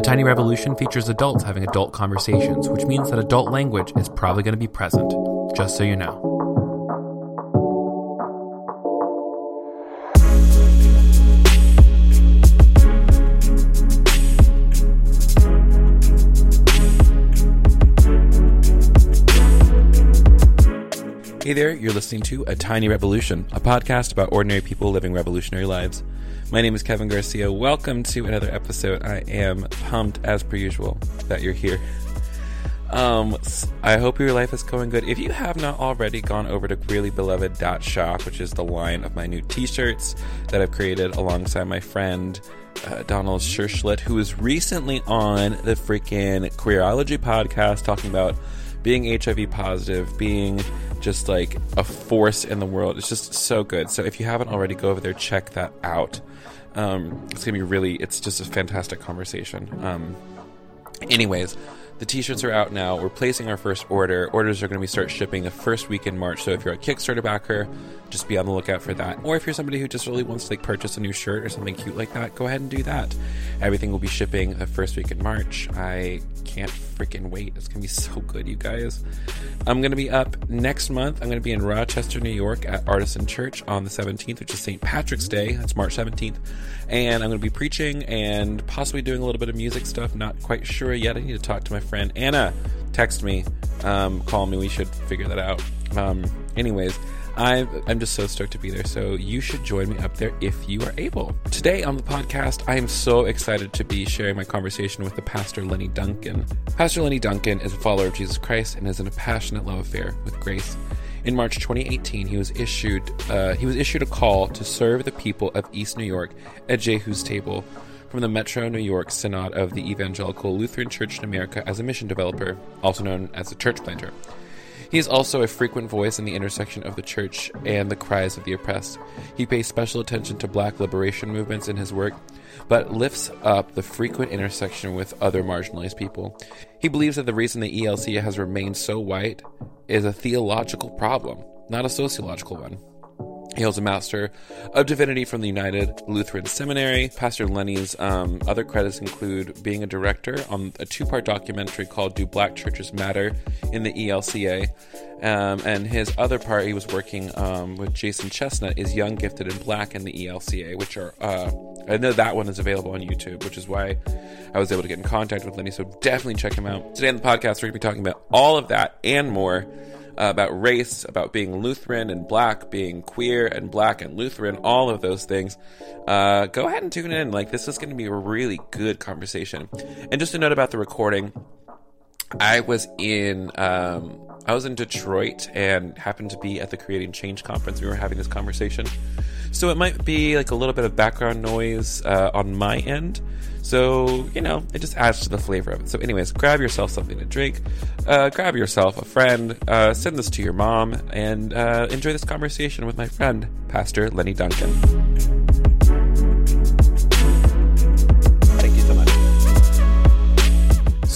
A Tiny Revolution features adults having adult conversations, which means that adult language is probably going to be present, just so you know. Hey there, you're listening to A Tiny Revolution, a podcast about ordinary people living revolutionary lives. My name is Kevin Garcia. Welcome to another episode. I am pumped, as per usual, that you're here. Um, I hope your life is going good. If you have not already gone over to reallybeloved.shop, which is the line of my new t-shirts that I've created alongside my friend uh, Donald Scherschlitt, who was recently on the freaking Queerology podcast talking about being HIV positive, being just like a force in the world. It's just so good. So if you haven't already, go over there, check that out. Um, it's gonna be really. It's just a fantastic conversation. Um, anyways, the t-shirts are out now. We're placing our first order. Orders are going to be start shipping the first week in March. So if you're a Kickstarter backer, just be on the lookout for that. Or if you're somebody who just really wants to like purchase a new shirt or something cute like that, go ahead and do that. Everything will be shipping the first week in March. I can't freaking wait. It's gonna be so good, you guys. I'm gonna be up next month. I'm gonna be in Rochester, New York at Artisan Church on the 17th, which is St. Patrick's Day. That's March 17th. And I'm gonna be preaching and possibly doing a little bit of music stuff. Not quite sure yet. I need to talk to my friend Anna. Text me, um, call me. We should figure that out. Um, anyways, i am just so stoked to be there. So you should join me up there if you are able. Today on the podcast, I am so excited to be sharing my conversation with the pastor Lenny Duncan. Pastor Lenny Duncan is a follower of Jesus Christ and is in a passionate love affair with grace. In March 2018, he was issued uh, he was issued a call to serve the people of East New York at Jehu's table from the Metro New York Synod of the Evangelical Lutheran Church in America as a mission developer, also known as a church planter. He is also a frequent voice in the intersection of the church and the cries of the oppressed. He pays special attention to black liberation movements in his work, but lifts up the frequent intersection with other marginalized people. He believes that the reason the ELCA has remained so white is a theological problem, not a sociological one. He holds a Master of Divinity from the United Lutheran Seminary. Pastor Lenny's um, other credits include being a director on a two part documentary called Do Black Churches Matter in the ELCA. Um, and his other part, he was working um, with Jason Chesnut, is Young, Gifted, and Black in the ELCA, which are, uh, I know that one is available on YouTube, which is why I was able to get in contact with Lenny. So definitely check him out. Today on the podcast, we're going to be talking about all of that and more uh, about race, about being Lutheran and black, being queer and black and Lutheran, all of those things, uh, go ahead and tune in. Like, this is going to be a really good conversation. And just a note about the recording I was in. Um, I was in Detroit and happened to be at the Creating Change conference. We were having this conversation. So it might be like a little bit of background noise uh, on my end. So, you know, it just adds to the flavor of it. So, anyways, grab yourself something to drink, uh, grab yourself a friend, uh, send this to your mom, and uh, enjoy this conversation with my friend, Pastor Lenny Duncan.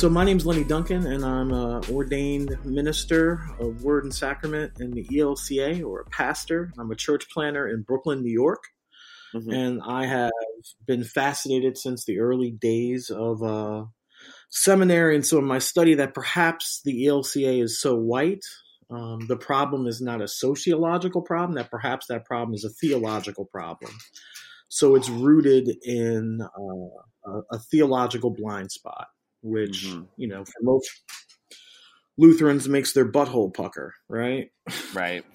So, my name is Lenny Duncan, and I'm an ordained minister of Word and Sacrament in the ELCA, or a pastor. I'm a church planter in Brooklyn, New York. Mm-hmm. And I have been fascinated since the early days of uh, seminary. And so in my study, that perhaps the ELCA is so white. Um, the problem is not a sociological problem, that perhaps that problem is a theological problem. So it's rooted in uh, a, a, theological blind spot, which, mm-hmm. you know, for most Lutherans makes their butthole pucker, right? Right.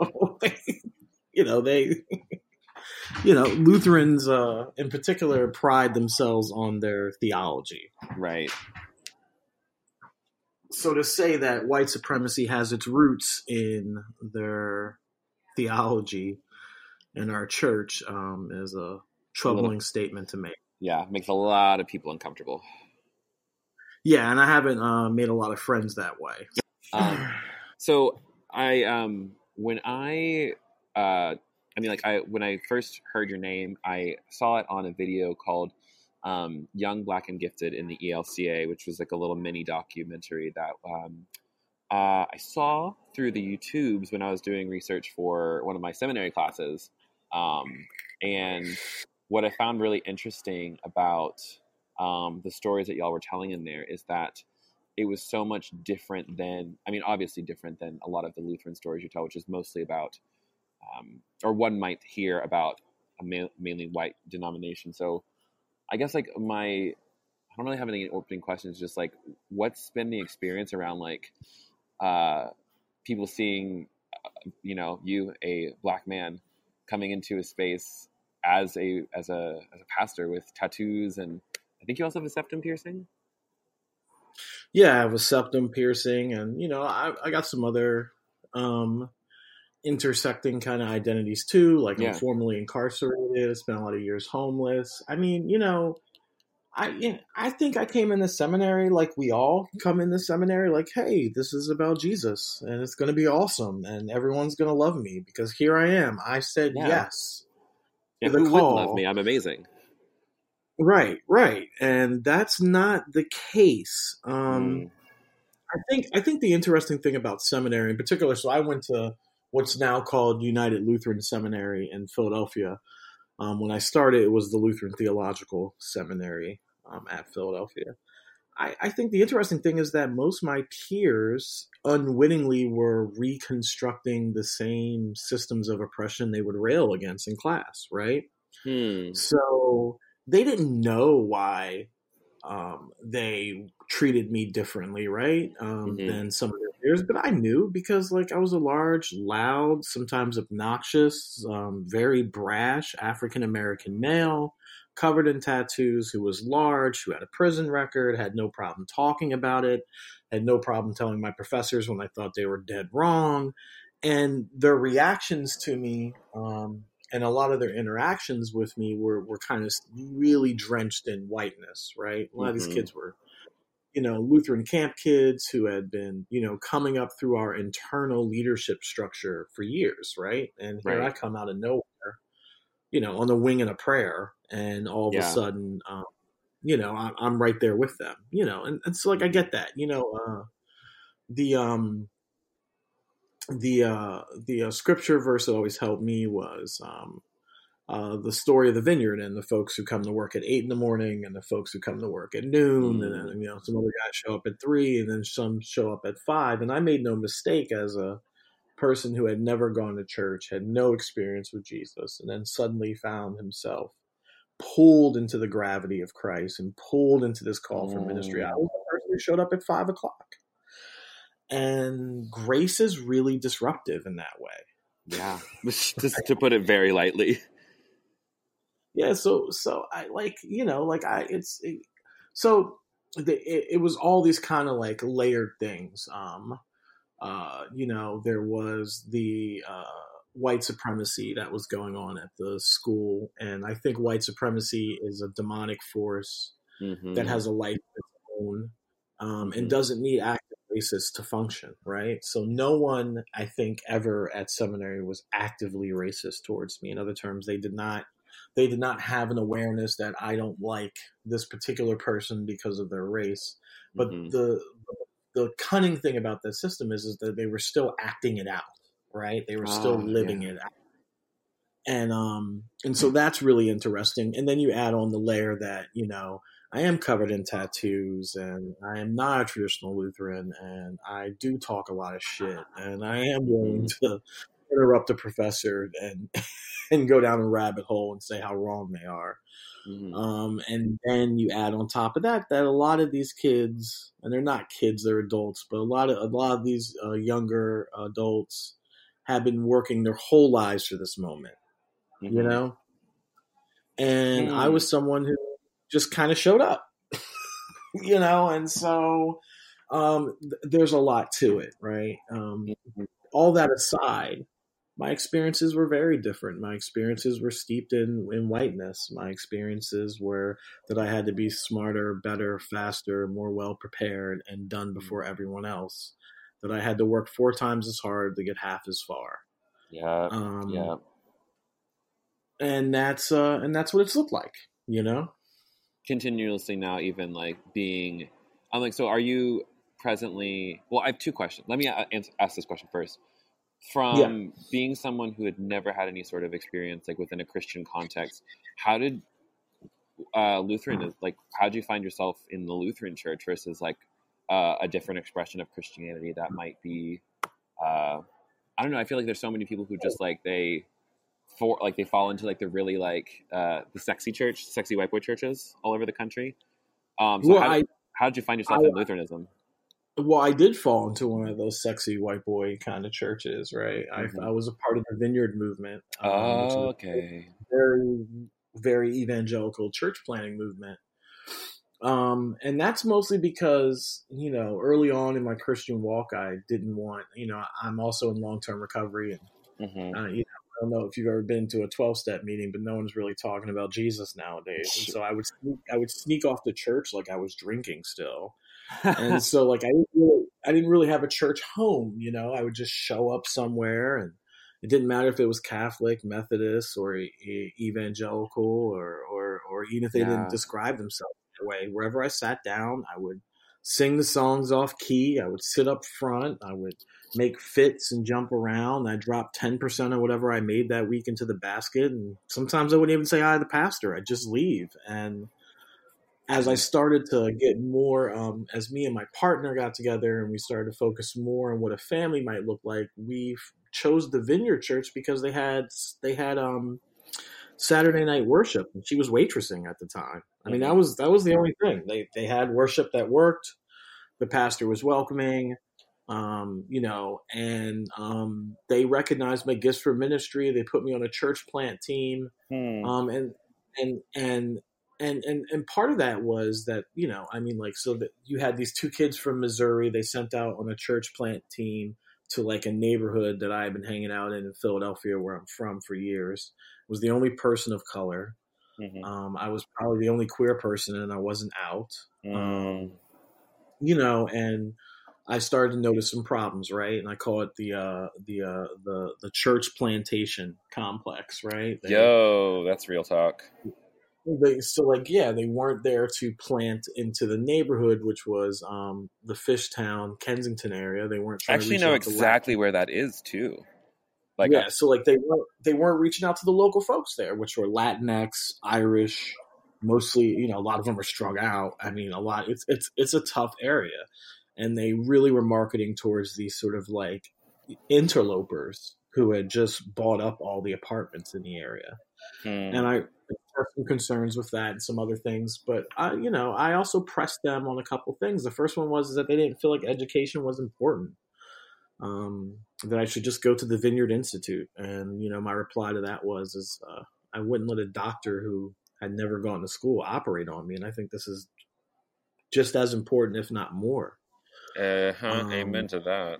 you know, they you know, Lutherans uh, in particular pride themselves on their theology. Right. So to say that white supremacy has its roots in their theology in our church um, is a troubling a little, statement to make. Yeah, makes a lot of people uncomfortable. Yeah, and I haven't uh, made a lot of friends that way. Um, so I, um, when I uh, I mean, like I when I first heard your name, I saw it on a video called um, "Young, Black, and Gifted" in the ELCA, which was like a little mini documentary that um, uh, I saw through the YouTubes when I was doing research for one of my seminary classes. Um, and what I found really interesting about um, the stories that y'all were telling in there is that it was so much different than I mean, obviously different than a lot of the Lutheran stories you tell, which is mostly about, um, or one might hear about a ma- mainly white denomination. So, I guess like my, I don't really have any opening questions. Just like, what's been the experience around like, uh, people seeing, uh, you know, you a black man coming into a space as a as a as a pastor with tattoos and I think you also have a septum piercing. Yeah, I have a septum piercing, and you know, I, I got some other um, intersecting kind of identities too. Like yeah. I'm formerly incarcerated, I spent a lot of years homeless. I mean, you know, I you know, I think I came in the seminary like we all come in the seminary like, hey, this is about Jesus, and it's going to be awesome, and everyone's going to love me because here I am. I said yeah. yes. Yeah, who would love me? I'm amazing. Right, right, and that's not the case. Um, mm. I think I think the interesting thing about seminary in particular. So I went to what's now called United Lutheran Seminary in Philadelphia. Um, when I started, it was the Lutheran Theological Seminary um, at Philadelphia. I, I, think the interesting thing is that most of my peers unwittingly were reconstructing the same systems of oppression they would rail against in class, right? Hmm. So they didn't know why um, they treated me differently, right, um, mm-hmm. than some of their peers. But I knew because, like, I was a large, loud, sometimes obnoxious, um, very brash African American male, covered in tattoos, who was large, who had a prison record, had no problem talking about it, had no problem telling my professors when I thought they were dead wrong. And their reactions to me um, and a lot of their interactions with me were, were kind of really drenched in whiteness, right? A lot mm-hmm. of these mm-hmm. kids were, you know, Lutheran camp kids who had been, you know, coming up through our internal leadership structure for years, right? And here right. I come out of nowhere, you know, on the wing and a prayer, and all of yeah. a sudden, um, you know, I'm, I'm, right there with them, you know, and, and so like I get that, you know, uh, the um the uh, the uh, scripture verse that always helped me was um, uh, the story of the vineyard and the folks who come to work at eight in the morning and the folks who come to work at noon mm. and then you know some other guys show up at three and then some show up at five and I made no mistake as a person who had never gone to church had no experience with Jesus and then suddenly found himself pulled into the gravity of Christ and pulled into this call for ministry. I was the person who showed up at five o'clock and grace is really disruptive in that way. Yeah, just to put it very lightly. Yeah, so so I like you know like I it's it, so the, it, it was all these kind of like layered things. Um, uh, you know, there was the uh, white supremacy that was going on at the school, and I think white supremacy is a demonic force mm-hmm. that has a life of its own um, and mm-hmm. doesn't need active racist to function, right? So no one, I think, ever at seminary was actively racist towards me. In other terms, they did not they did not have an awareness that I don't like this particular person because of their race. But mm-hmm. the the cunning thing about that system is is that they were still acting it out, right? They were still oh, living yeah. it out. And um and so that's really interesting. And then you add on the layer that, you know, I am covered in tattoos and I am not a traditional Lutheran and I do talk a lot of shit and I am willing mm-hmm. to interrupt a professor and and go down a rabbit hole and say how wrong they are. Mm-hmm. Um, and then you add on top of that that a lot of these kids, and they're not kids, they're adults, but a lot of a lot of these uh, younger adults have been working their whole lives for this moment. Mm-hmm. You know, and I was mm. someone who just kind of showed up, you know, and so um, th- there's a lot to it, right? Um, mm-hmm. all that aside, my experiences were very different. My experiences were steeped in, in whiteness. My experiences were that I had to be smarter, better, faster, more well prepared, and done mm-hmm. before everyone else. That I had to work four times as hard to get half as far. Yeah, um, yeah. And that's uh, and that's what it's looked like, you know continuously now even like being i'm like so are you presently well i have two questions let me ask this question first from yeah. being someone who had never had any sort of experience like within a christian context how did uh, Lutheran is like, how do you find yourself in the Lutheran church versus like uh, a different expression of Christianity that might be, uh, I don't know. I feel like there's so many people who just like they for like they fall into like the really like uh, the sexy church, sexy white boy churches all over the country. Um, so Well, how, I- how did you find yourself I- in Lutheranism? Well, I did fall into one of those sexy white boy kind of churches, right? Mhm. I, I was a part of the Vineyard movement. um, Oh, okay. very, very evangelical church planting movement. Um, and that's mostly because, you know, early on in my Christian walk, I didn't want, you know, I'm also in long term recovery. And, hmm uh, you know, don't know if you've ever been to a 12 step meeting, but no one's really talking about Jesus nowadays. And so I would, sneak, I would sneak off to church like I was drinking still and so like I didn't really, I didn't really have a church home. You know, I would just show up somewhere, and it didn't matter if it was Catholic, Methodist, or e- evangelical, or or or even if they Yeah. didn't describe themselves that way. Wherever I sat down, I would sing the songs off key. I would sit up front. I would make fits and jump around. I dropped ten percent of whatever I made that week into the basket, and sometimes I wouldn't even say hi to the pastor. I'd just leave and as I started to get more, um, as me and my partner got together and we started to focus more on what a family might look like, we chose the Vineyard Church because they had they had um, Saturday night worship, and she was waitressing at the time. I mean, that was that was the only thing they they had worship that worked. The pastor was welcoming, um, you know, and um, they recognized my gifts for ministry. They put me on a church plant team Hmm. um, and and and and and and part of that was that you know I mean like so that you had these two kids from Missouri they sent out on a church plant team to like a neighborhood that I had been hanging out in in Philadelphia where I'm from for years was the only person of color Mhm. um, I was probably the only queer person and I wasn't out Mm. you know and I started to notice some problems right and I call it the uh, the uh, the the church plantation complex right They- Yo, that's real talk. they so like yeah they weren't there to plant into the neighborhood which was um the fishtown kensington area they weren't trying actually know exactly where that is too. Like, yeah so like they weren't they weren't reaching out to the local folks there which were latinx irish mostly you know a lot of them are strung out i mean a lot it's it's it's a tough area and they really were marketing towards these sort of like interlopers who had just bought up all the apartments in the area hmm. and I have some concerns with that and some other things. But I, you know, I also pressed them on a couple things. The first one was is that they didn't feel like education was important. Um, that I should just go to the Vineyard Institute, and you know, my reply to that was is uh, I wouldn't let a doctor who had never gone to school operate on me, and I think this is just as important, if not more. uh-huh. um, amen to that.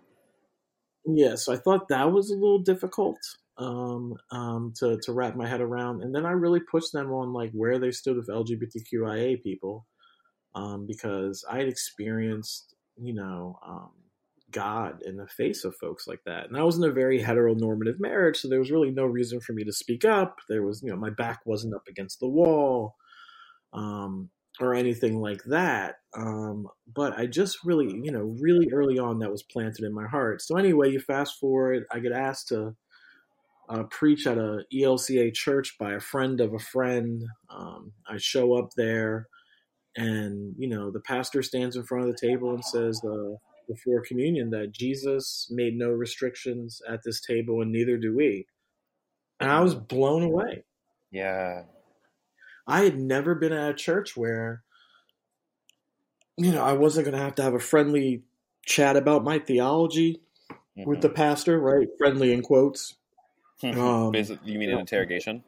Yeah, so I thought that was a little difficult um, um, to to wrap my head around, and then I really pushed them on like where they stood with LGBTQIA people, um, because I had experienced, you know, um, God in the face of folks like that, and I was in a very heteronormative marriage, so there was really no reason for me to speak up. There was, you know, my back wasn't up against the wall. Um, or anything like that. Um, but I just really, you know, really early on that was planted in my heart. So anyway, you fast forward, I get asked to uh, preach at a ELCA church by a friend of a friend. Um, I show up there, and you know, the pastor stands in front of the table and says uh, before communion that Jesus made no restrictions at this table, and neither do we. And I was blown away. Yeah. I had never been at a church where, you know, I wasn't going to have to have a friendly chat about my theology with the pastor, right? Friendly in quotes. Mhm. um, you mean an interrogation?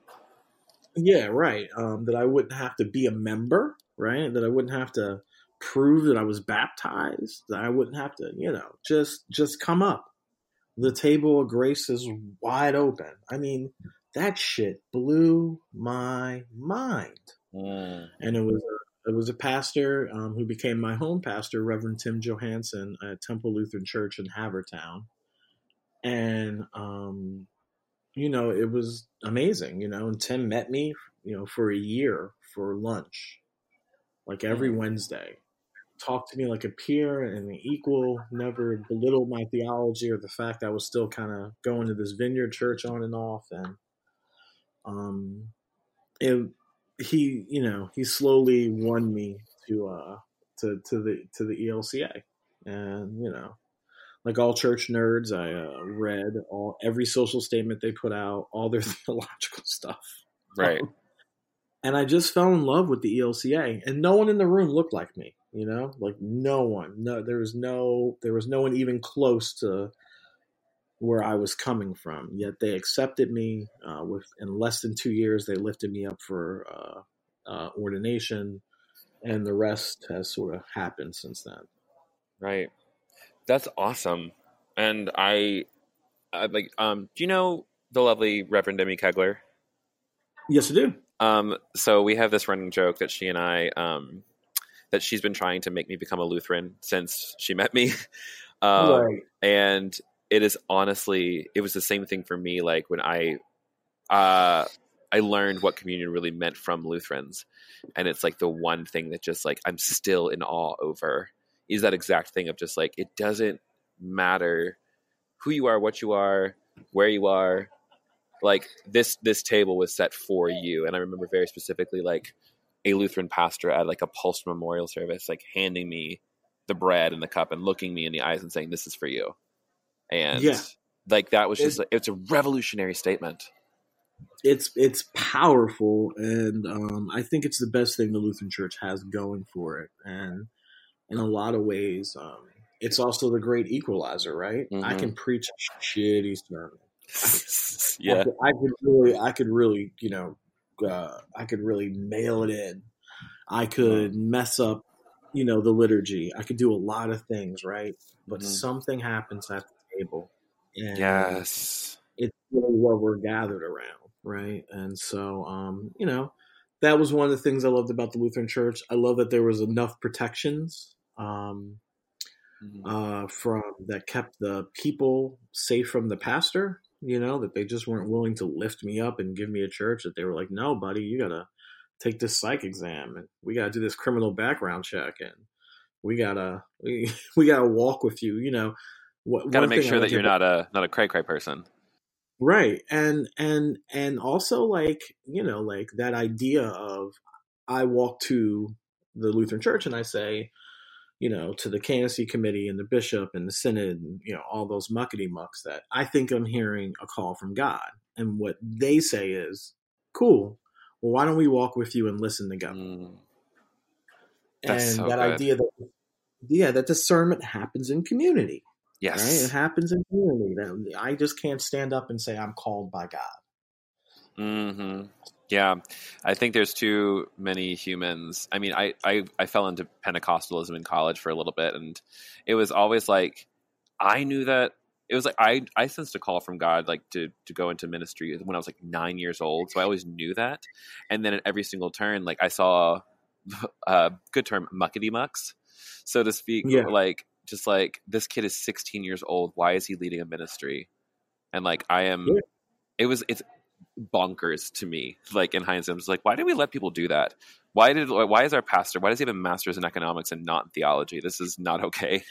Yeah, right. Um, that I wouldn't have to be a member, right? That I wouldn't have to prove that I was baptized. That I wouldn't have to, you know, just just come up. The table of grace is wide open. I mean, that shit blew my mind. Mm. and it was a, it was a pastor um, who became my home pastor, Reverend Tim Johansson at Temple Lutheran Church in Havertown, and um, you know it was amazing, you know. And Tim met me, you know, for a year for lunch, like every Wednesday, talked to me like a peer and an equal, never belittled my theology or the fact I was still kind of going to this Vineyard Church on and off, and um, it he, you know, he slowly won me to uh to to the to the ELCA, and you know, like all church nerds, I uh, read all every social statement they put out, all their theological stuff. Right. Um, and I just fell in love with the ELCA, and no one in the room looked like me. You know, like no one. No, there was no, there was no one even close to where I was coming from. Yet they accepted me. Uh, with in less than two years, they lifted me up for uh, uh, ordination, and the rest has sort of happened since then. Right. That's awesome. And I, I like. Um, do you know the lovely Reverend Demi Kegler? Yes, I do. Um, so we have this running joke that she and I, um, that she's been trying to make me become a Lutheran since she met me. Um, right. and it is honestly, it was the same thing for me. Like when I, uh, I learned what communion really meant from Lutherans, and it's like the one thing that just like I'm still in awe over is that exact thing of just like it doesn't matter who you are, what you are, where you are. Like this this table was set for you, and I remember very specifically like a Lutheran pastor at like a Pulse memorial service, like handing me the bread and the cup and looking me in the eyes and saying, "This is for you." And Yeah. like that was just It- like, it's a revolutionary statement. it's it's powerful and um, i think it's the best thing the lutheran church has going for it and in a lot of ways um, it's also the great equalizer right i Mhm. can preach a shitty sermon I yeah, could, I could really i could really you know uh, i could really mail it in i could mess up you know the liturgy i could do a lot of things right but Mhm. something happens at the table and yes, it's really what we're gathered around, right? And so, um, you know, that was one of the things I loved about the Lutheran Church. I love that there was enough protections um, Mhm. uh, from that kept the people safe from the pastor. You know, that they just weren't willing to lift me up and give me a church. That they were like, "No, buddy, you gotta take this psych exam, and we gotta do this criminal background check, and we gotta we, we gotta walk with you." You know, what, got to make sure that you're about- not a not a cray cray person. right and and and also like you know like that idea of i walk to the lutheran church and i say you know to the candidacy committee and the bishop and the synod and you know all those muckety mucks that i think i'm hearing a call from god. And what they say is cool. Well why don't we walk with you and listen together Mm. That's and so that good. idea that yeah that discernment happens in community right? Yes. it happens in community. I just can't stand up and say i'm called by god. Hmm Yeah, I think there's too many humans. I mean, I, I I fell into Pentecostalism in college for a little bit, and it was always like I knew that it was like I I sensed a call from God like to to go into ministry when I was like nine years old. So I always knew that, and then at every single turn, like I saw a uh, good term muckety mucks, so to speak. Yeah. Like just like this kid is 16 years old. Why is he leading a ministry? And like I am, Yeah. it was it's bonkers to me. Like in hindsight, I it's like, why did we let people do that? Why did why is our pastor? Why does he have a master's in economics and not theology? This is not okay.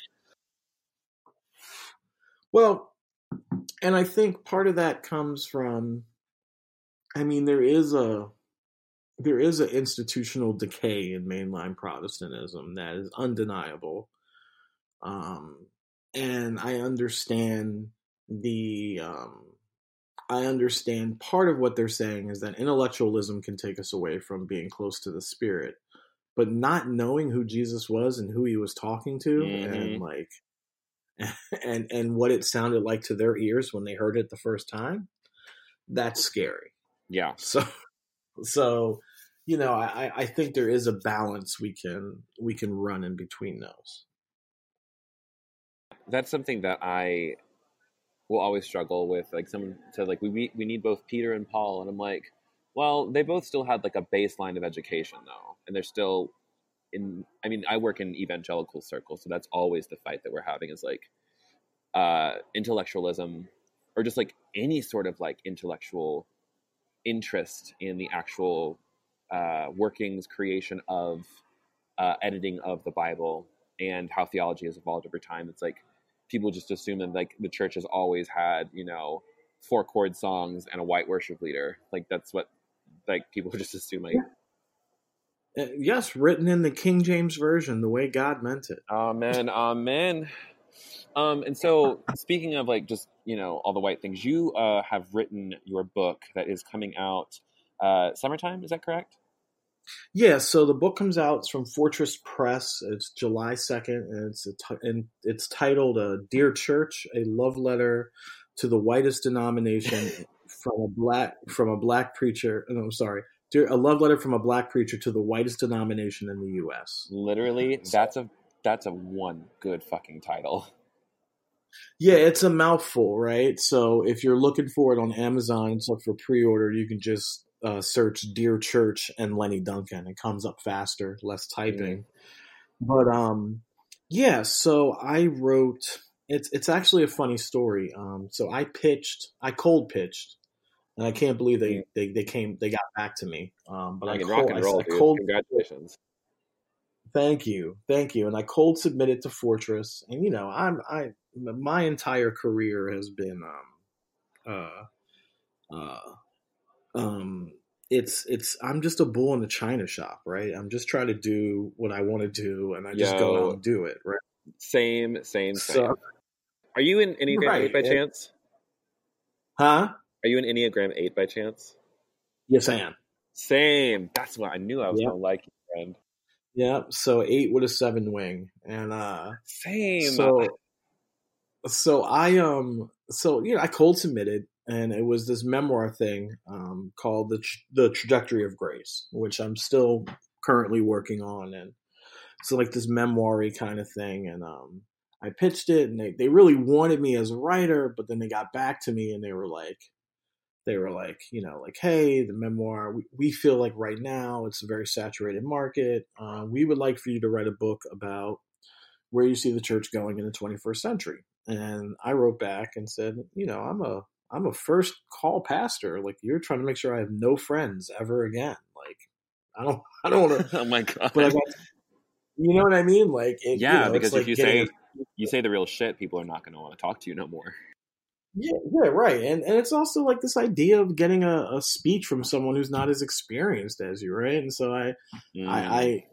Well, and I think part of that comes from I mean there is a there is an institutional decay in mainline Protestantism that is undeniable. Um and I understand the um I understand part of what they're saying is that intellectualism can take us away from being close to the spirit. But not knowing who Jesus was and who he was talking to Mhm. and like and and what it sounded like to their ears when they heard it the first time that's scary Yeah, so so you know i i think there is a balance we can we can run in between those that's something that I will always struggle with. Like someone said, like we need, we need both Peter and Paul, and I'm like, well, they both still had like a baseline of education though, and they're still in. I mean, I work in evangelical circles, so that's always the fight that we're having is like uh, intellectualism, or just like any sort of like intellectual interest in the actual uh, workings, creation of uh, editing of the Bible, and how theology has evolved over time. It's like people just assume that like the church has always had you know four chord songs and a white worship leader like that's what like people just assume like Uh, yes, written in the King James version, the way God meant it. Amen. Amen. Um, and so, speaking of like just you know all the white things, you uh, have written your book that is coming out uh, summertime. Is that correct? Yeah. So the book comes out. It's from Fortress Press. It's July second, and it's t- and it's titled uh, "Dear Church: A Love Letter to the Whitest Denomination from a Black from a Black Preacher." No, I'm sorry. Dear, a love letter from a black preacher to the whitest denomination in the U.S. Literally, that's a that's a one good fucking title. Yeah, it's a mouthful, right? So if you're looking for it on Amazon, it's up for pre-order. You can just uh, search "Dear Church" and Lenny Duncan. It comes up faster, less typing. Mm-hmm. But um, yeah. So I wrote. It's it's actually a funny story. Um, so I pitched, I cold pitched, and I can't believe they they, they came they got back to me. Um, but I, I cold, rock and roll, I, I cold, Congratulations. Thank you, thank you. And I cold submitted to Fortress, and you know, I'm I my entire career has been um uh uh um it's it's I'm just a bull in the china shop, right? I'm just trying to do what I want to do, and I just Yo, go out and do it, right? Same, same, same. So, Are you in Enneagram right, Eight by chance? Huh? Are you in Enneagram Eight by chance? Yes, I am. Same. That's what I knew I was yep. gonna like you, friend. Yeah. So eight with a seven wing, and uh, same. So so I um so you know I cold submitted and it was this memoir thing um, called the the trajectory of grace, which I'm still currently working on, and so like this memoir kind of thing, and um, I pitched it, and they they really wanted me as a writer, but then they got back to me and they were like. They were like, you know, like, hey, the memoir, we, we feel like right now it's a very saturated market. Uh, we would like for you to write a book about where you see the church going in the 21st century and I wrote back and said, you know, I'm a I'm a first call pastor. Like you're trying to make sure I have no friends ever again. Like I don't I don't want to. oh my god! But I got, you know what I mean? Like it, yeah, you know, because like if you say you say the real shit, people are not going to want to talk to you no more. Yeah, yeah, right. And and it's also like this idea of getting a, a speech from someone who's not as experienced as you, right? And so I, mm. I, I,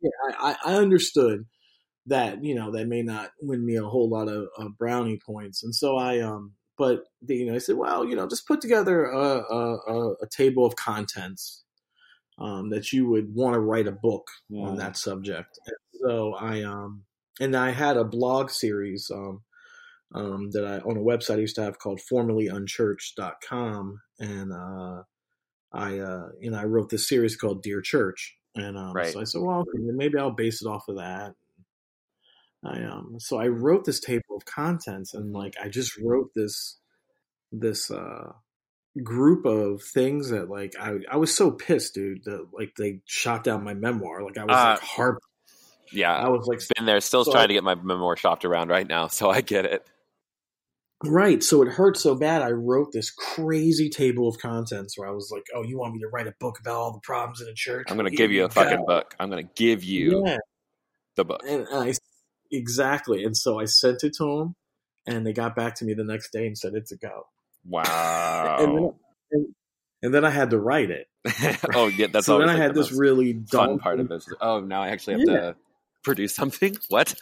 yeah, I, I understood that you know that may not win me a whole lot of, of brownie points. And so I um but the, you know I said well you know just put together a a, a table of contents um, that you would want to write a book yeah. on that subject. And so I um and I had a blog series um um that I on a website I used to have called formerlyunchurched.com and uh I uh you know I wrote this series called Dear Church and um, right. so I said well maybe I'll base it off of that I um so I wrote this table of contents and like I just wrote this this uh group of things that like I I was so pissed, dude, that like they shot down my memoir. Like I was uh, like heart Yeah. I was like been there still so trying I, to get my memoir shopped around right now, so I get it. Right. So it hurt so bad I wrote this crazy table of contents where I was like, Oh, you want me to write a book about all the problems in the church? I'm gonna give you a fucking book. I'm gonna give you yeah. the book. And I Exactly. And so I sent it to them, and they got back to me the next day and said it's a go. Wow. and, then, and, and, then I had to write it. oh yeah, that's so then I had this really fun part of this. Oh, now I actually have yeah. to produce something. What?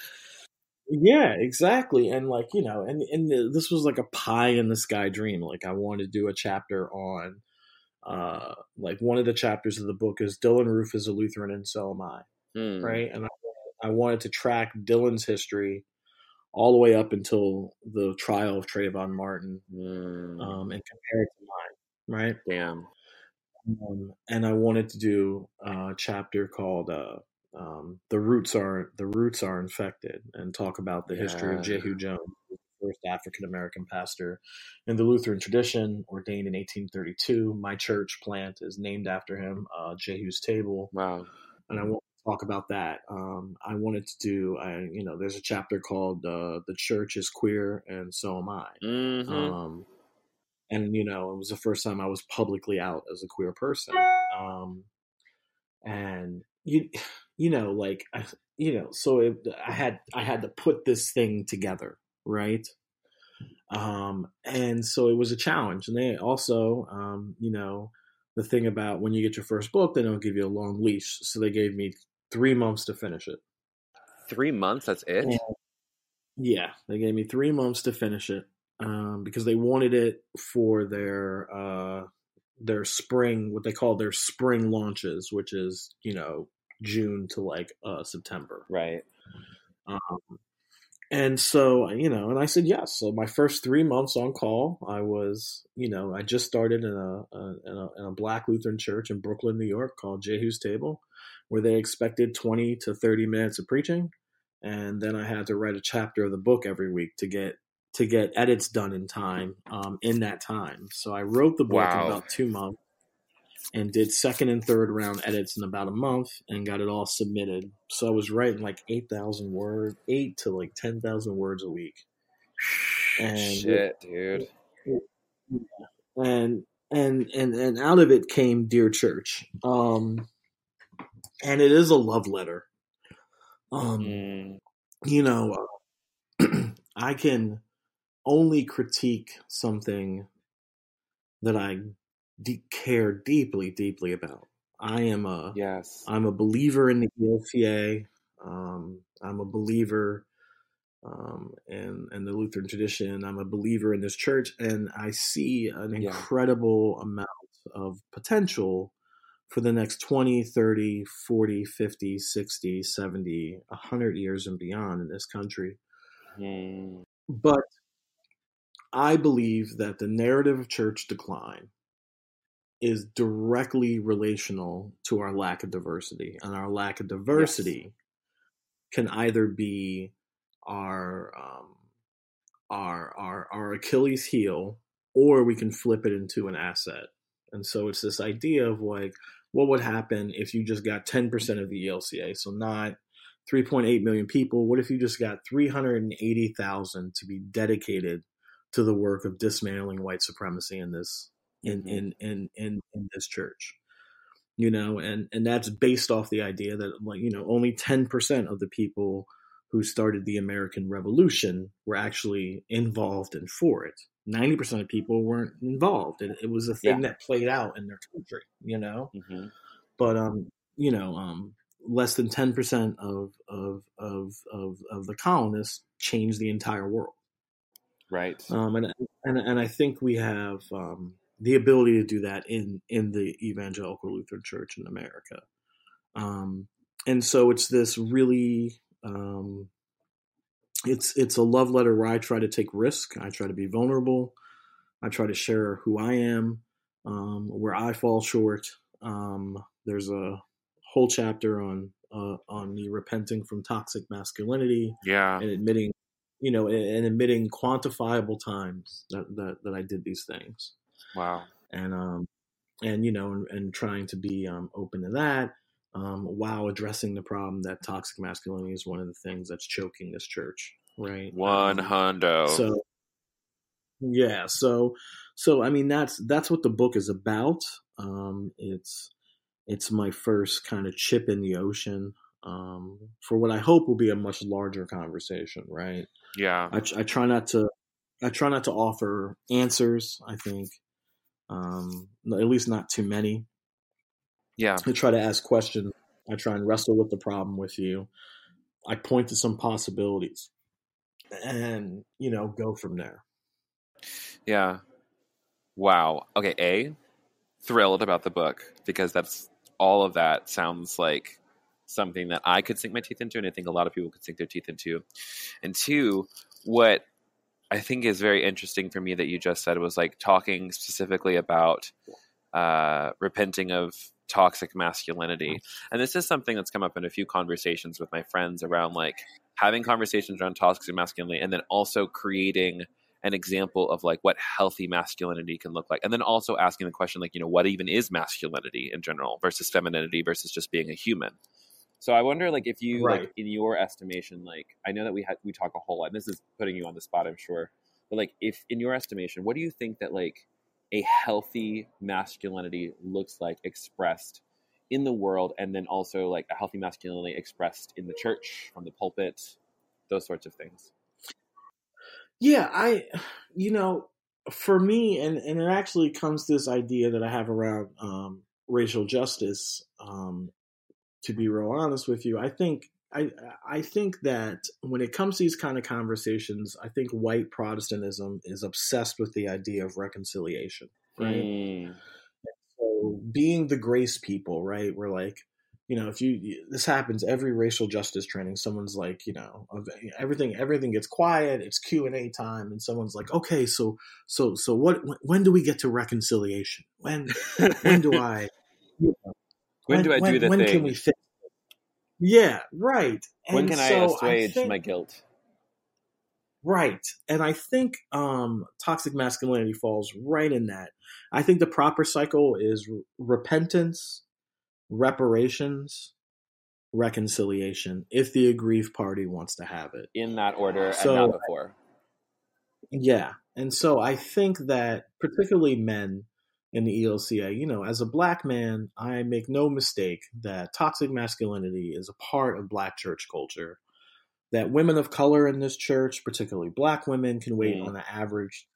Yeah, exactly. And like you know, and and this was like a pie in the sky dream. Like I wanted to do a chapter on, uh, like one of the chapters of the book is Dylann Roof is a Lutheran and so am I. Hmm. Right, and I I wanted to track Dylann's history all the way up until the trial of Trayvon Martin mm. um, and compare it to mine, right? Damn. Um, and I wanted to do a chapter called uh, um, "The Roots Are the Roots Are Infected" and talk about the yeah. history of Jehu Jones, the first African American pastor in the Lutheran tradition, ordained in 1832. My church plant is named after him, uh, Jehu's Table. Wow. And I want talk about that. Um, I wanted to do, I, you know, there's a chapter called uh, "The Church is Queer and So Am I," mm-hmm. um, and you know, it was the first time I was publicly out as a queer person, um, and you, you know, like, I, you know, so it, I had I had to put this thing together, right? Um, and so it was a challenge, and they also, um, you know the thing about when you get your first book, they don't give you a long leash, so they gave me three months to finish it. Three months? That's it. Yeah, they gave me three months to finish it um, because they wanted it for their uh, their spring, what they call their spring launches, which is you know June to like uh, September. Right. Um, and so, you know, and I said yes. So my first three months on call, I was, you know, I just started in a, a, in a, in a black Lutheran church in Brooklyn, New York, called Jehu's Table, where they expected twenty to thirty minutes of preaching, and then I had to write a chapter of the book every week to get to get edits done in time um, in that time. So I wrote the book wow. in about two months and did second and third round edits in about a month and got it all submitted. So I was writing like 8,000 words, 8 to like 10,000 words a week. And shit, dude. And and and and out of it came Dear Church. Um and it is a love letter. Um mm. you know, I can only critique something that I de- care deeply, deeply about. I am a yes. I'm a believer in the ELCA. Um, I'm a believer um, in, in the Lutheran tradition. I'm a believer in this church, and I see an incredible yeah. amount of potential for the next 20, 30, 40, 50, 60, 70, 100 years and beyond in this country. Mm. But I believe that the narrative of church decline is directly relational to our lack of diversity. And our lack of diversity yes. can either be our um, our our our Achilles heel, or we can flip it into an asset. And so it's this idea of like, what would happen if you just got 10% of the ELCA? So not 3.8 million people. What if you just got 380,000 to be dedicated to the work of dismantling white supremacy in this in mm-hmm. in, in in in this church you know and and that's based off the idea that like you know only 10% of the people who started the american revolution were actually involved and for it 90% of people weren't involved it, it was a thing yeah. that played out in their country you know mm-hmm. but um you know um less than 10% of of of of, of the colonists changed the entire world right um and and, and i think we have um the ability to do that in in the evangelical Lutheran Church in America. Um, and so it's this really um, it's it's a love letter where I try to take risk. I try to be vulnerable. I try to share who I am, um, where I fall short. Um, there's a whole chapter on uh, on me repenting from toxic masculinity. Yeah, and admitting, you know, and, admitting quantifiable times that, that that I did these things. Wow. And um, and you know, and, and trying to be um, open to that, um, while addressing the problem that toxic masculinity is one of the things that's choking this church, right? One hundo. So yeah, so so I mean that's that's what the book is about. Um, it's it's my first kind of chip in the ocean um, for what I hope will be a much larger conversation, right? Yeah. I, I try not to I try not to offer answers. I think um, at least not too many. Yeah. I try to ask questions. I try and wrestle with the problem with you. I point to some possibilities and, you know, go from there. Yeah. Wow. Okay. A, thrilled about the book because that's all of that sounds like something that I could sink my teeth into, and I think a lot of people could sink their teeth into. And two, what I think is very interesting for me that you just said was like talking specifically about uh, repenting of toxic masculinity. Mm. And this is something that's come up in a few conversations with my friends around like having conversations around toxic masculinity and then also creating an example of like what healthy masculinity can look like. And then also asking the question like, you know, what even is masculinity in general versus femininity versus just being a human. So I wonder, like, if you, right. like, in your estimation, like, I know that we had we talk a whole lot. and this is putting you on the spot, I'm sure. But like, if in your estimation, what do you think that like a healthy masculinity looks like expressed in the world, and then also like a healthy masculinity expressed in the church from the pulpit, those sorts of things? Yeah, I, you know, for me, and and it actually comes this idea that I have around um, racial justice. Um, to be real honest with you, I think I I think that when it comes to these kind of conversations, I think white Protestantism is obsessed with the idea of reconciliation, right? Mm. So being the grace people, right? We're like, you know, if you this happens every racial justice training, someone's like, you know, everything everything gets quiet, it's Q and A time, and someone's like, okay, so so so what? When do we get to reconciliation? When when do I? You know, when, when, do I when, do the when thing? can we fix yeah, right. When and can I assuage think, my guilt? Right. And I think um, toxic masculinity falls right in that. I think the proper cycle is repentance, reparations, reconciliation, if the aggrieved party wants to have it. In that order so, and not before. Yeah. And so I think that particularly men in the ELCA. You know, as a black man, I make no mistake that toxic masculinity is a part of black church culture. That women of color in this church, particularly black women, can wait mm. on the average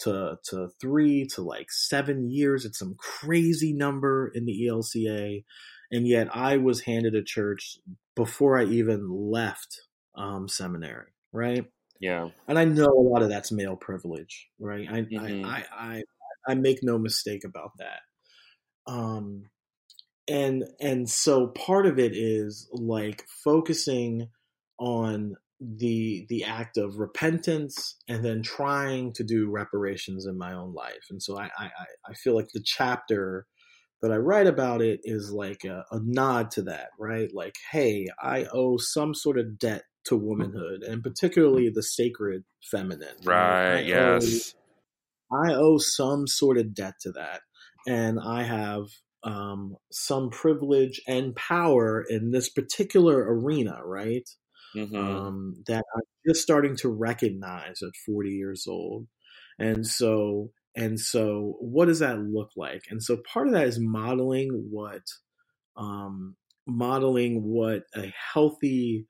to to three to like seven years. It's some crazy number in the ELCA, and yet I was handed a church before I even left um, seminary. Right. Yeah. And I know a lot of that's male privilege, right? I mm-hmm. I, I, I make no mistake about that. Um, and and so part of it is like focusing on the the act of repentance and then trying to do reparations in my own life. And so I I, I feel like the chapter that I write about it is like a, a nod to that, right? Like, hey, I owe some sort of debt to womanhood and particularly the sacred feminine. Right. right? yes. I owe some sort of debt to that. And I have um, some privilege and power in this particular arena, right? Mm-hmm. Um, that I'm just starting to recognize at 40 years old. And so, and so, what does that look like? And so, part of that is modeling what, um, modeling what a healthy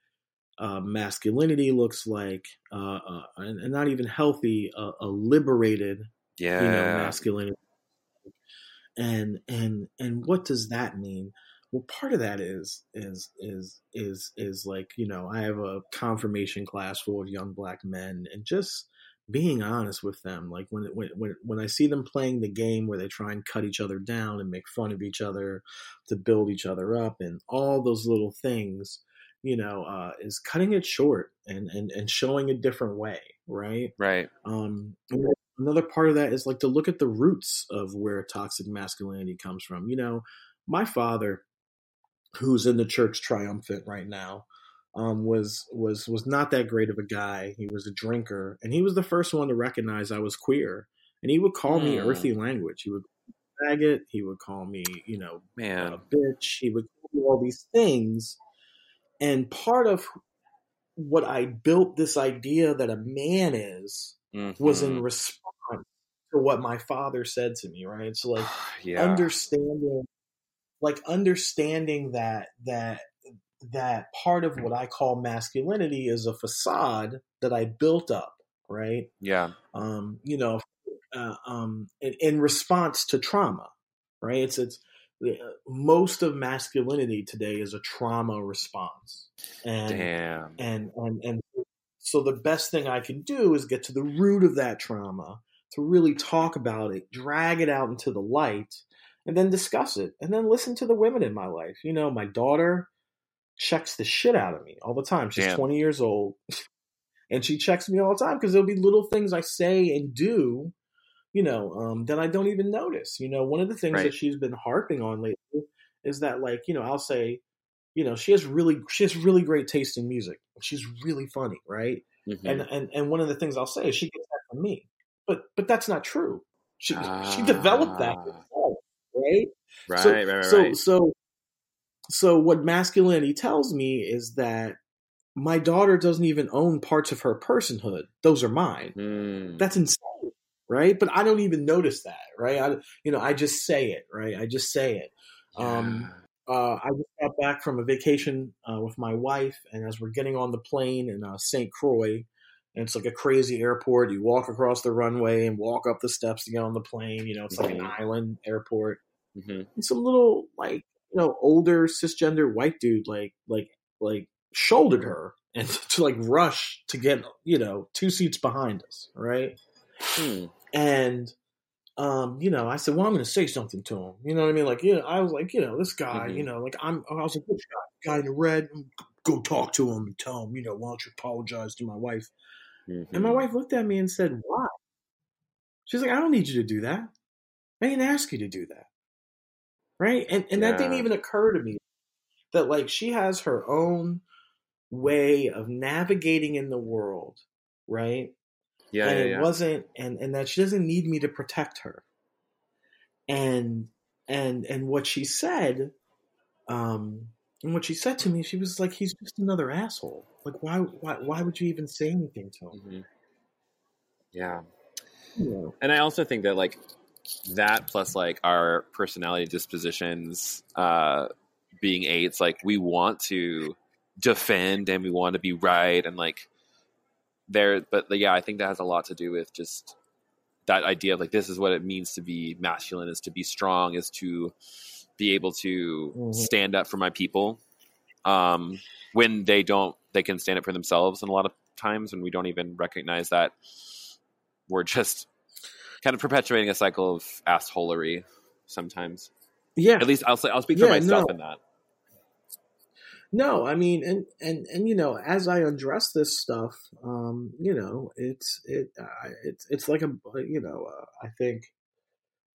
uh, masculinity looks like, uh, uh, and, and, not even healthy, uh, a liberated, yeah, you know, masculinity. And and and what does that mean? Well, part of that is is is is is like you know I have a confirmation class full of young black men, and just being honest with them, like when when when when I see them playing the game where they try and cut each other down and make fun of each other to build each other up, and all those little things you know, uh, is cutting it short and, and, and showing a different way, right? Right. Um, another part of that is like to look at the roots of where toxic masculinity comes from. You know, my father, who's in the church triumphant right now, um, was was was not that great of a guy. He was a drinker, and he was the first one to recognize I was queer. And he would call mm. me earthy language. He would faggot. He would call me, you know, man, a bitch. He would call me all these things and part of what I built this idea that a man is mm-hmm. was in mm-hmm. response to what my father said to me, right? So like yeah. understanding like understanding that that that part of what I call masculinity is a facade that I built up, right? Yeah. Um, you know, uh, um, in, in response to trauma, right? It's it's most of masculinity today is a trauma response. And, Damn. And, and, and so the best thing I can do is get to the root of that trauma, to really talk about it, drag it out into the light, and then discuss it, and then listen to the women in my life. You know, my daughter checks the shit out of me all the time. She's Damn. 20 years old. and she checks me all the time because there'll be little things I say and do you know, um, that I don't even notice. You know, one of the things right. that she's been harping on lately is that, like, you know, I'll say, you know, she has really she has really great taste in music. She's really funny, right? Mm-hmm. And and and one of the things I'll say is she gets that from me, but but that's not true. She ah. she developed that ah. herself, right? Right, so, right, right, so, right. So so what masculinity tells me is that my daughter doesn't even own parts of her personhood. Those are mine. Mm. That's insane right? But I don't even notice that, right? I, you know, I just say it, right? I just say it. Yeah. Um, uh, I just got back from a vacation uh, with my wife, and as we're getting on the plane in uh, St. Croix, and it's like a crazy airport. You walk across the runway and walk up the steps to get on the plane. You know, it's like an Mhm. island airport. hmm And some little like you know older cisgender white dude like like like shouldered her and to like rush to get you know two seats behind us, right? Hmm. And um, you know, I said, "Well, I'm going to say something to him." You know what I mean? Like, you know, I was like, you know, this guy, Mhm. you know, like I'm, I was like, "Which guy? Guy in red? Go talk to him and tell him, you know, why don't you apologize to my wife?" And my Mhm. wife looked at me and said, "Why?" She's like, "I don't need you to do that. I didn't ask you to do that." Right? And and that didn't even occur to me that like she has her own way of navigating in the world, right? Yeah, and yeah, it yeah. wasn't and and that she doesn't need me to protect her and and and what she said um and what she said to me she was like he's just another asshole like why why why would you even say anything to him Mhm. Yeah. know? and I also think that like that plus like our personality dispositions uh being eights, like we want to defend and we want to be right and like there but yeah, I think that has a lot to do with just that idea of like this is what it means to be masculine is to be strong is to be able to Mhm. stand up for my people um when they don't they can stand up for themselves and a lot of times when we don't even recognize that we're just kind of perpetuating a cycle of assholery sometimes. yeah At least I'll say I'll speak for Yeah, myself no. in that. no i mean and and and you know as i undress this stuff um you know it's it uh, it's it's like a you know uh, i think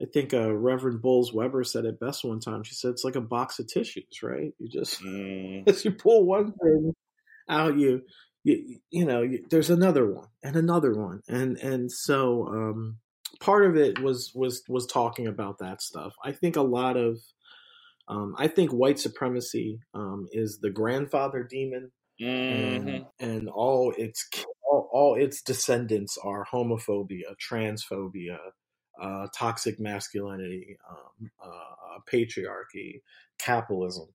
I think uh, Reverend Bolz-Weber said it best one time. She said it's like a box of tissues, right? You just Mm, as you pull one thing out, you you you know you, there's another one and another one, and and so um, part of it was was was talking about that stuff. I think a lot of um, I think white supremacy um, is the grandfather demon, mhm. and, and all its all, all its descendants are homophobia, transphobia, uh, toxic masculinity, um, uh, patriarchy, capitalism.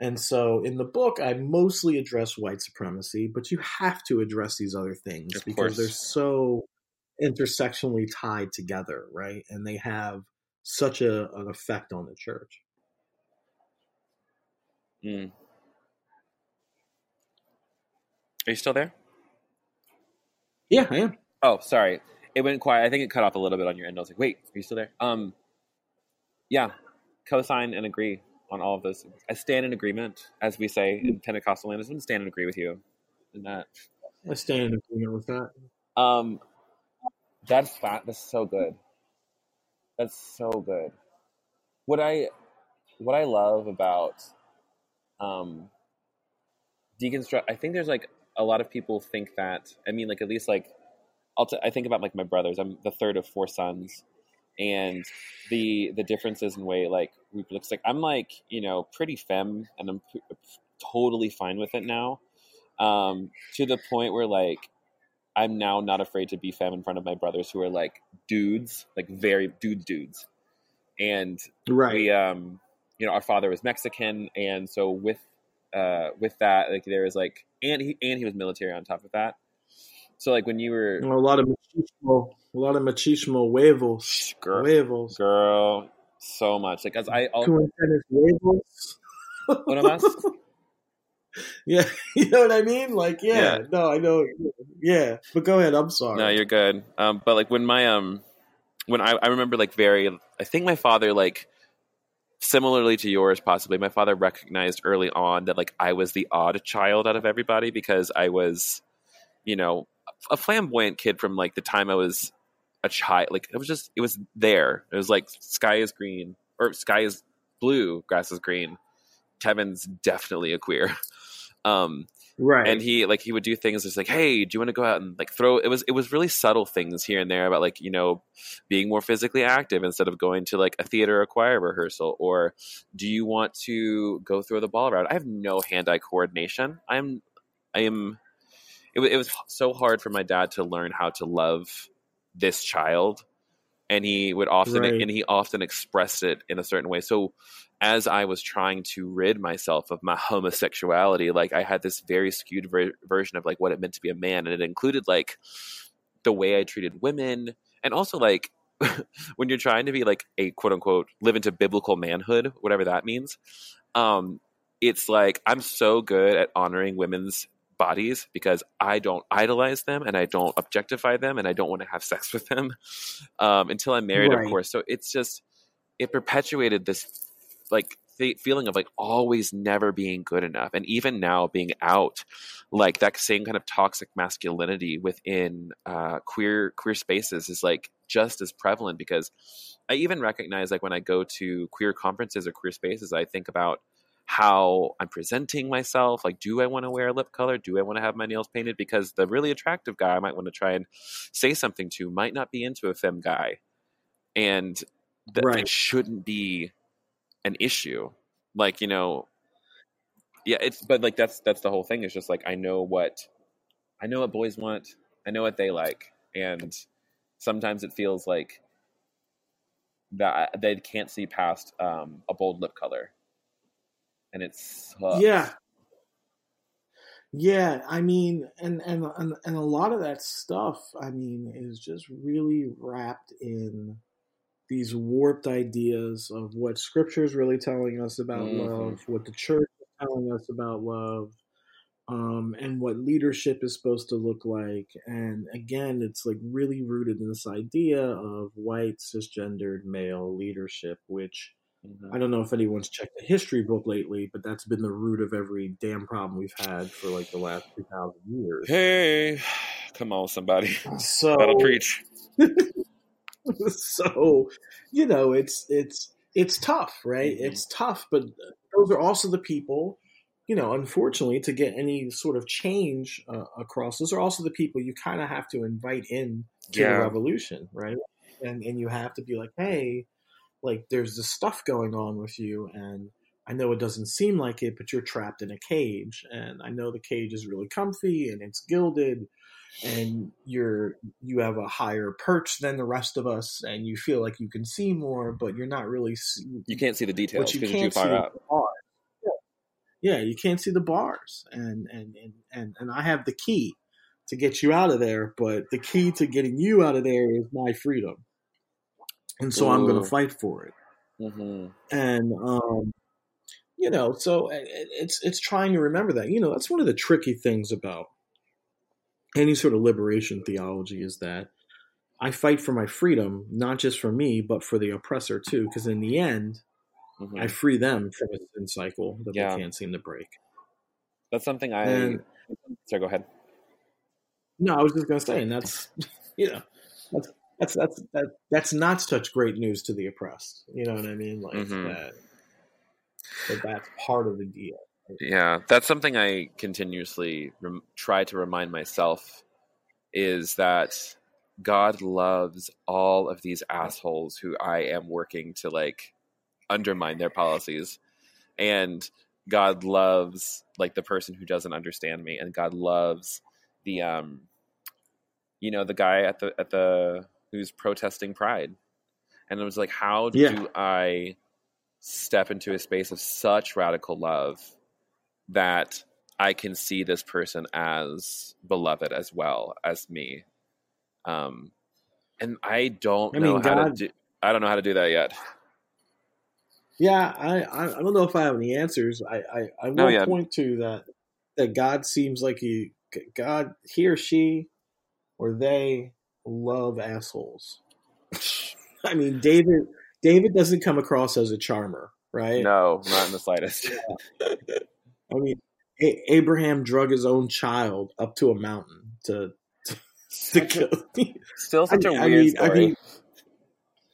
And so in the book, I mostly address white supremacy, but you have to address these other things Of because course. they're so intersectionally tied together, right? And they have such a, an effect on the church. Mm. Are you still there? Yeah, I am. Oh, sorry. It went quiet. I think it cut off a little bit on your end. I was like, wait, are you still there? Um, yeah, co-sign and agree on all of those. I stand in agreement, as we say in Pentecostal landism. Stand and agree with you in that. I stand in agreement with that. Um, that's fat. That's so good. That's so good. What I, what I love about, um, deconstruct. I think there's like a lot of people think that. I mean, like at least like, I'll t- I think about like my brothers. I'm the third of four sons, and the the differences in way like we looks like I'm like you know pretty femme, and I'm p- totally fine with it now. Um, to the point where like I'm now not afraid to be femme in front of my brothers who are like dudes, like very dudes, dudes. And Right. we, um, you know, our father was Mexican, and so with, uh, with that, like there was like, and he and he was military on top of that. So like when you were a lot of machismo, a lot of machismo huevos, girl, huevos. girl, so much like as I, antennas huevos. one of us, Yeah, you know what I mean? Like, yeah, Yeah. no, I know. Yeah, but go ahead. I'm sorry. No, you're good. Um, but like when my um, when I I remember like very, I think my father like similarly to yours possibly my father recognized early on that like I was the odd child out of everybody because I was, you know, a flamboyant kid from like the time I was a child. Like it was just it was there. It was like sky is green or sky is blue, grass is green. Kevin's definitely a queer. Um, right. and he like he would do things just like hey do you want to go out and like throw it was it was really subtle things here and there about like you know being more physically active instead of going to like a theater or choir rehearsal or do you want to go throw the ball around i have no hand-eye coordination i'm i am it, it was so hard for my dad to learn how to love this child and he would often Right. and he often expressed it in a certain way. So as I was trying to rid myself of my homosexuality, like I had this very skewed ver- version of like what it meant to be a man, and it included like the way I treated women, and also like when you're trying to be like a quote unquote live into biblical manhood, whatever that means. Um, it's like I'm so good at honoring women's bodies because I don't idolize them and I don't objectify them and I don't want to have sex with them um, until I'm married, Right. of course. So it's just it perpetuated this like th- feeling of like always never being good enough, and even now being out, like that same kind of toxic masculinity within uh, queer queer spaces is like just as prevalent because I even recognize like when I go to queer conferences or queer spaces, I think about how I'm presenting myself. Like, do I want to wear a lip color? Do I want to have my nails painted? Because the really attractive guy I might want to try and say something to might not be into a femme guy. And that Right. shouldn't be an issue. Like, you know, yeah, it's, but like, that's, that's the whole thing. It's just like, I know what, I know what boys want. I know what they like. And sometimes it feels like that they can't see past um, a bold lip color. And it's, Yeah. Yeah, I mean, and, and and and a lot of that stuff, I mean, is just really wrapped in these warped ideas of what Scripture is really telling us about Mhm. love, what the church is telling us about love, um, and what leadership is supposed to look like. And again, it's like really rooted in this idea of white cisgendered male leadership, which Mhm. I don't know if anyone's checked the history book lately, but that's been the root of every damn problem we've had for like the last two thousand years. Hey, come on, somebody. So, That'll preach. so you know, it's it's it's tough, right? Mhm. It's tough, but those are also the people. You know, unfortunately, to get any sort of change uh, across, those are also the people you kind of have to invite in to Yeah. the revolution, right? And and you have to be like, hey, like there's this stuff going on with you, and I know it doesn't seem like it, but you're trapped in a cage, and I know the cage is really comfy and it's gilded, and you're you have a higher perch than the rest of us, and you feel like you can see more, but you're not really. See, You can't see the details you can't see far is out. the bars. Yeah. yeah, you can't see the bars, and and and and and I have the key to get you out of there, but the key to getting you out of there is my freedom, and so I'm going to fight for it. hmm And um, you know, so it- it- it's it's trying to remember that. You know, that's one of the tricky things about any sort of liberation theology is that I fight for my freedom, not just for me, but for the oppressor too. Because in the end, hmm I free them from a sin cycle that Yeah. they can't seem to break. That's something I. And- Sorry, go ahead. No, I was just going to say, and that's you know, that's that's that's that, that's not such great news to the oppressed. You know what I mean? Like Mhm. that. That that's part of the deal. Yeah, that's something I continuously rem- try to remind myself is that God loves all of these assholes who I am working to like undermine their policies. And God loves like the person who doesn't understand me and God loves the um you know the guy at the at the who's protesting pride. And it was like how Yeah. do I step into a space of such radical love that I can see this person as beloved as well as me. Um, and I don't I know mean, how God- to do. I don't know how to do that yet. Yeah, I, I don't know if I have any answers. I I, I will No, point to that that God seems like he God he or she or they love assholes. I mean, David David doesn't come across as a charmer, right? No, not in the slightest. I mean, a- Abraham drug his own child up to a mountain to to kill. Still such I a weird I mean- I mean,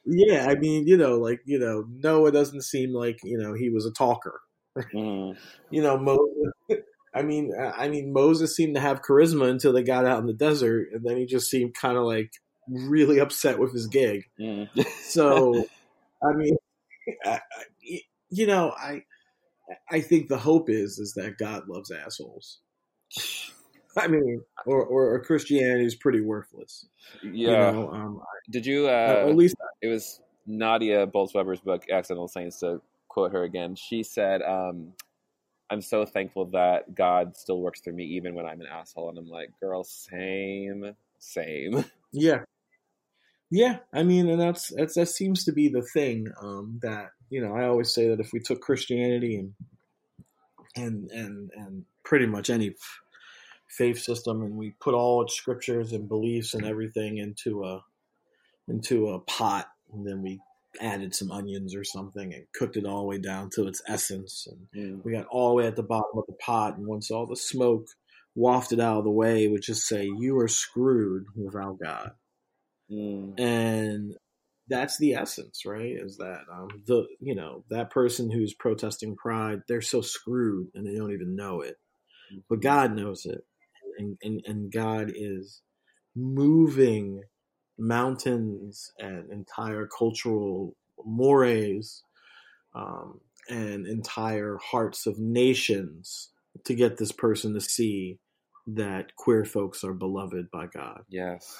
yeah, I mean, you know, like you know, Noah doesn't seem like you know he was a talker. Mhm. You know, Moses. I mean, uh, I mean, Moses seemed to have charisma until they got out in the desert, and then he just seemed kind of like really upset with his gig. Mhm. So, I mean, I, I, you know, I I think the hope is is that God loves assholes. I mean, or, or, or Christianity is pretty worthless. Yeah. You know, um, Did you? Uh, at least it was Nadia Bolz-Weber's book, Accidental Saints, to quote her again. She said, um, I'm so thankful that God still works through me even when I'm an asshole. And I'm like, girl, same, same. Yeah. Yeah, I mean, and that's, that's that seems to be the thing um, that you know. I always say that if we took Christianity and and and and pretty much any faith system, and we put all its scriptures and beliefs and everything into a into a pot, and then we added some onions or something and cooked it all the way down to its essence, and Mm. we got all the way at the bottom of the pot, and once all the smoke wafted out of the way, would just say, "You are screwed without God." Mm. and that's the essence right is that um, the you know that person who's protesting pride they're so screwed and they don't even know it but god knows it and and, and god is moving mountains and entire cultural mores um, and entire hearts of nations to get this person to see that queer folks are beloved by god Yes.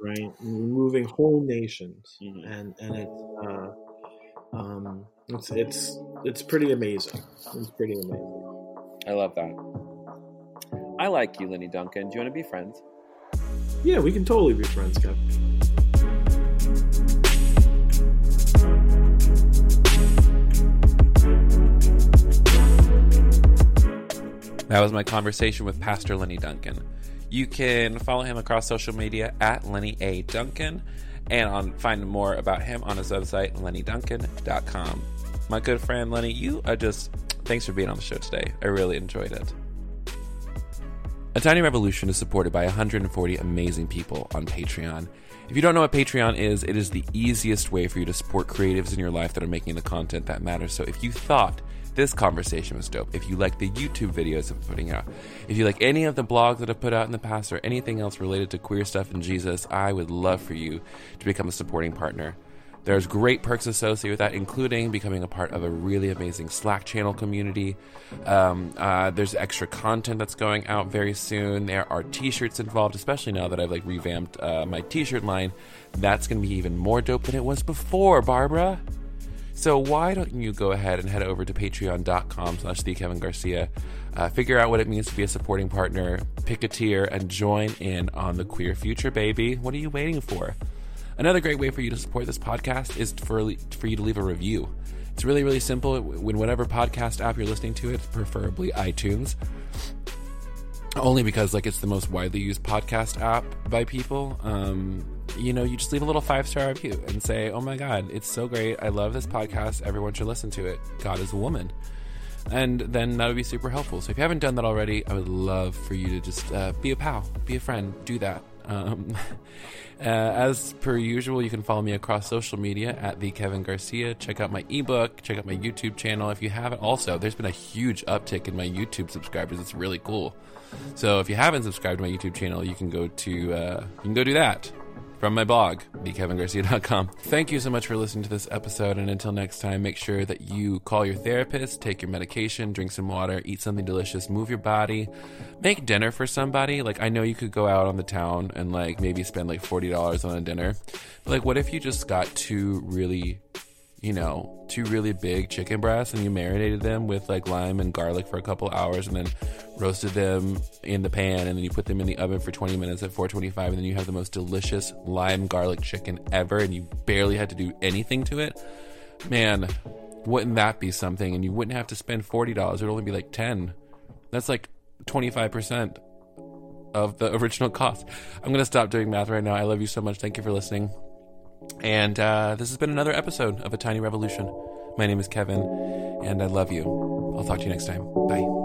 right? Moving whole nations, Mhm. and and it's uh, um, it's it's it's pretty amazing. It's pretty amazing. I love that. I like you, Lenny Duncan. Do you want to be friends? Yeah, we can totally be friends, Kev. That was my conversation with Pastor Lenny Duncan. You can follow him across social media at Lenny A. Duncan and on find more about him on his website, lennyduncan.com. My good friend Lenny, you are just thanks for being on the show today. I really enjoyed it. A Tiny Revolution is supported by 140 amazing people on Patreon. If you don't know what Patreon is, it is the easiest way for you to support creatives in your life that are making the content that matters. So if you thought this conversation was dope, if you like the YouTube videos I'm putting out, if you like any of the blogs that I've put out in the past or anything else related to queer stuff and Jesus, I would love for you to become a supporting partner. There's great perks associated with that, including becoming a part of a really amazing Slack channel community. Um, uh, there's extra content that's going out very soon. There are T-shirts involved, especially now that I've like revamped uh, my T-shirt line. That's going to be even more dope than it was before, Barbara. So why don't you go ahead and head over to patreon.com slash the Kevin Garcia, uh, figure out what it means to be a supporting partner, pick a tier, and join in on the queer future, baby. What are you waiting for? Another great way for you to support this podcast is for, for you to leave a review. It's really, really simple. When whatever podcast app you're listening to it, preferably iTunes, only because like it's the most widely used podcast app by people. Um, you know, you just leave a little five star review and say, "Oh my God, it's so great! I love this podcast. Everyone should listen to it. God is a woman." And then that would be super helpful. So if you haven't done that already, I would love for you to just uh, be a pal, be a friend, do that. Um, uh, as per usual, you can follow me across social media at the Kevin Garcia. Check out my ebook. Check out my YouTube channel. If you haven't, also there's been a huge uptick in my YouTube subscribers. It's really cool. So if you haven't subscribed to my YouTube channel, you can go to uh, you can go do that from my blog, thekevingarcia.com. Thank you so much for listening to this episode, and until next time, make sure that you call your therapist, take your medication, drink some water, eat something delicious, move your body, make dinner for somebody. Like I know you could go out on the town and like maybe spend like forty dollars on a dinner, but like what if you just got two really you know, two really big chicken breasts and you marinated them with like lime and garlic for a couple hours and then roasted them in the pan and then you put them in the oven for 20 minutes at 425 and then you have the most delicious lime garlic chicken ever and you barely had to do anything to it. Man, wouldn't that be something? And you wouldn't have to spend $40. It would only be like 10. That's like 25% of the original cost. I'm going to stop doing math right now. I love you so much. Thank you for listening. And uh, this has been another episode of A Tiny Revolution. My name is Kevin, and I love you. I'll talk to you next time. Bye.